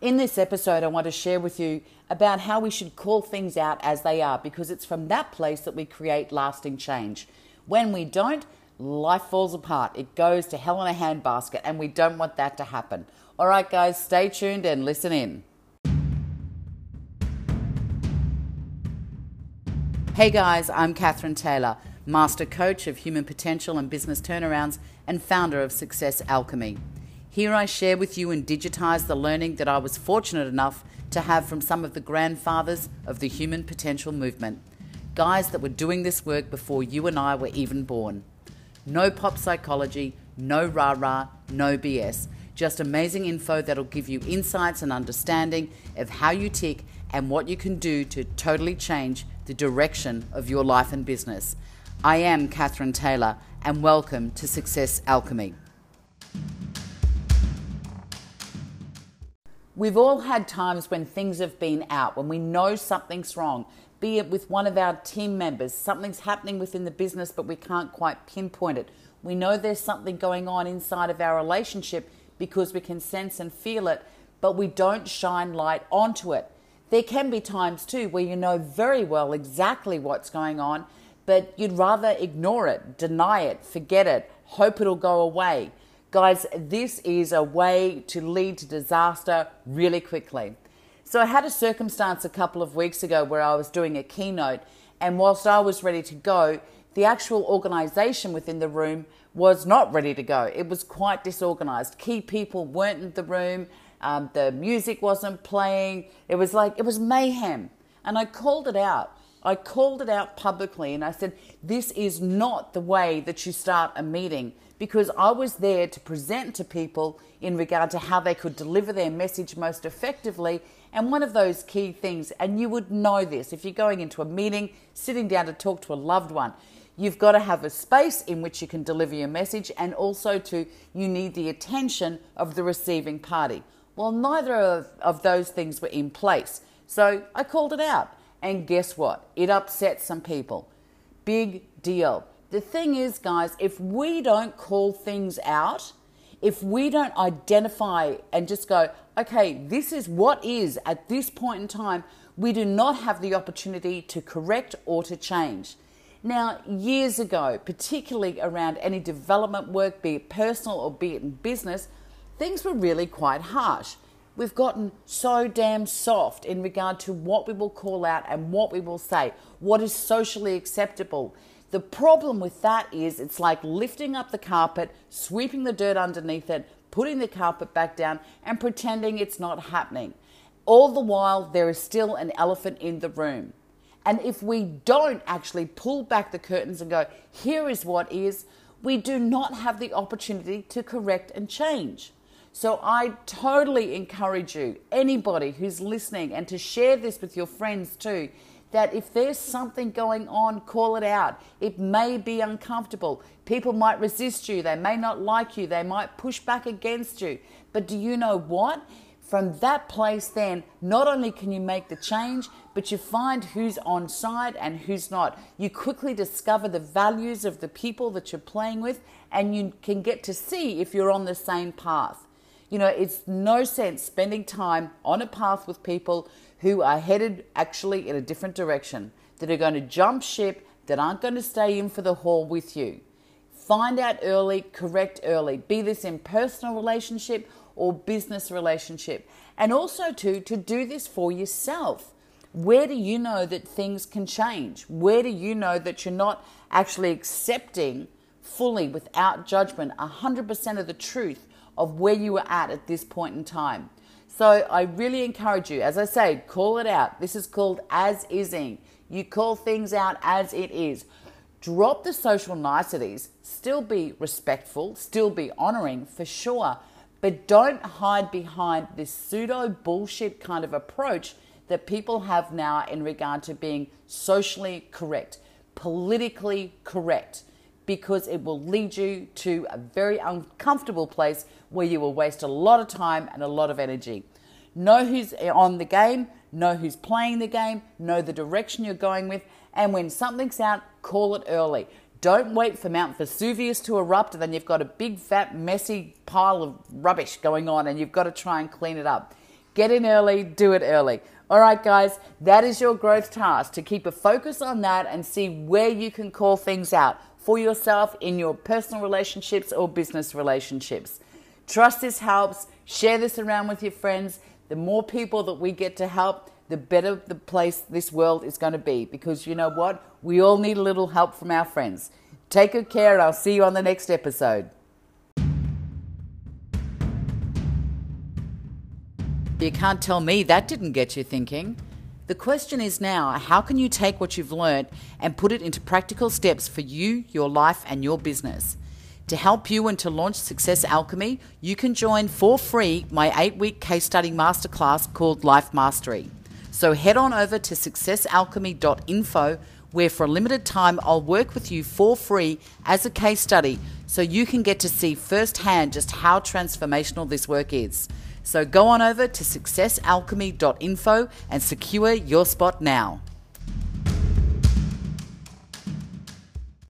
In this episode, I want to share with you about how we should call things out as they are because it's from that place that we create lasting change. When we don't, life falls apart. It goes to hell in a handbasket, and we don't want that to happen. All right, guys, stay tuned and listen in. Hey guys, I'm Catherine Taylor, Master Coach of Human Potential and Business Turnarounds and founder of Success Alchemy. Here I share with you and digitize the learning that I was fortunate enough to have from some of the grandfathers of the human potential movement. Guys that were doing this work before you and I were even born. No pop psychology, no rah rah, no BS. Just amazing info that'll give you insights and understanding of how you tick and what you can do to totally change the direction of your life and business. I am Catherine Taylor, and welcome to Success Alchemy. We've all had times when things have been out, when we know something's wrong, be it with one of our team members, something's happening within the business, but we can't quite pinpoint it. We know there's something going on inside of our relationship because we can sense and feel it, but we don't shine light onto it. There can be times too where you know very well exactly what's going on, but you'd rather ignore it, deny it, forget it, hope it'll go away. Guys, this is a way to lead to disaster really quickly. So, I had a circumstance a couple of weeks ago where I was doing a keynote, and whilst I was ready to go, the actual organization within the room was not ready to go. It was quite disorganized. Key people weren't in the room, um, the music wasn't playing. It was like, it was mayhem. And I called it out. I called it out publicly and I said, This is not the way that you start a meeting because I was there to present to people in regard to how they could deliver their message most effectively. And one of those key things, and you would know this if you're going into a meeting, sitting down to talk to a loved one, you've got to have a space in which you can deliver your message, and also to you need the attention of the receiving party. Well, neither of, of those things were in place. So I called it out. And guess what? It upset some people. Big deal the thing is, guys, if we don't call things out, if we don't identify and just go, okay, this is what is at this point in time, we do not have the opportunity to correct or to change. Now, years ago, particularly around any development work, be it personal or be it in business, things were really quite harsh. We've gotten so damn soft in regard to what we will call out and what we will say, what is socially acceptable. The problem with that is it's like lifting up the carpet, sweeping the dirt underneath it, putting the carpet back down, and pretending it's not happening. All the while, there is still an elephant in the room. And if we don't actually pull back the curtains and go, here is what is, we do not have the opportunity to correct and change. So I totally encourage you, anybody who's listening, and to share this with your friends too that if there's something going on, call it out. It may be uncomfortable. People might resist you. They may not like you. They might push back against you. But do you know what? From that place, then, not only can you make the change, but you find who's on side and who's not. You quickly discover the values of the people that you're playing with, and you can get to see if you're on the same path. You know, it's no sense spending time on a path with people who are headed actually in a different direction, that are going to jump ship, that aren't going to stay in for the haul with you. Find out early, correct early, be this in personal relationship or business relationship. And also to, to do this for yourself. Where do you know that things can change? Where do you know that you're not actually accepting fully without judgment 100% of the truth of where you are at at this point in time? So I really encourage you, as I say, call it out. This is called as ising. You call things out as it is. Drop the social niceties, still be respectful, still be honoring for sure, but don't hide behind this pseudo bullshit kind of approach that people have now in regard to being socially correct, politically correct because it will lead you to a very uncomfortable place where you will waste a lot of time and a lot of energy. Know who's on the game, know who's playing the game, know the direction you're going with, and when something's out, call it early. Don't wait for Mount Vesuvius to erupt and then you've got a big, fat, messy pile of rubbish going on and you've got to try and clean it up. Get in early, do it early. All right, guys, that is your growth task to keep a focus on that and see where you can call things out for yourself in your personal relationships or business relationships. Trust this helps. Share this around with your friends. The more people that we get to help, the better the place this world is going to be. Because you know what? We all need a little help from our friends. Take good care, and I'll see you on the next episode. You can't tell me that didn't get you thinking. The question is now how can you take what you've learned and put it into practical steps for you, your life, and your business? To help you and to launch Success Alchemy, you can join for free my eight week case study masterclass called Life Mastery. So head on over to successalchemy.info, where for a limited time I'll work with you for free as a case study so you can get to see firsthand just how transformational this work is. So go on over to successalchemy.info and secure your spot now.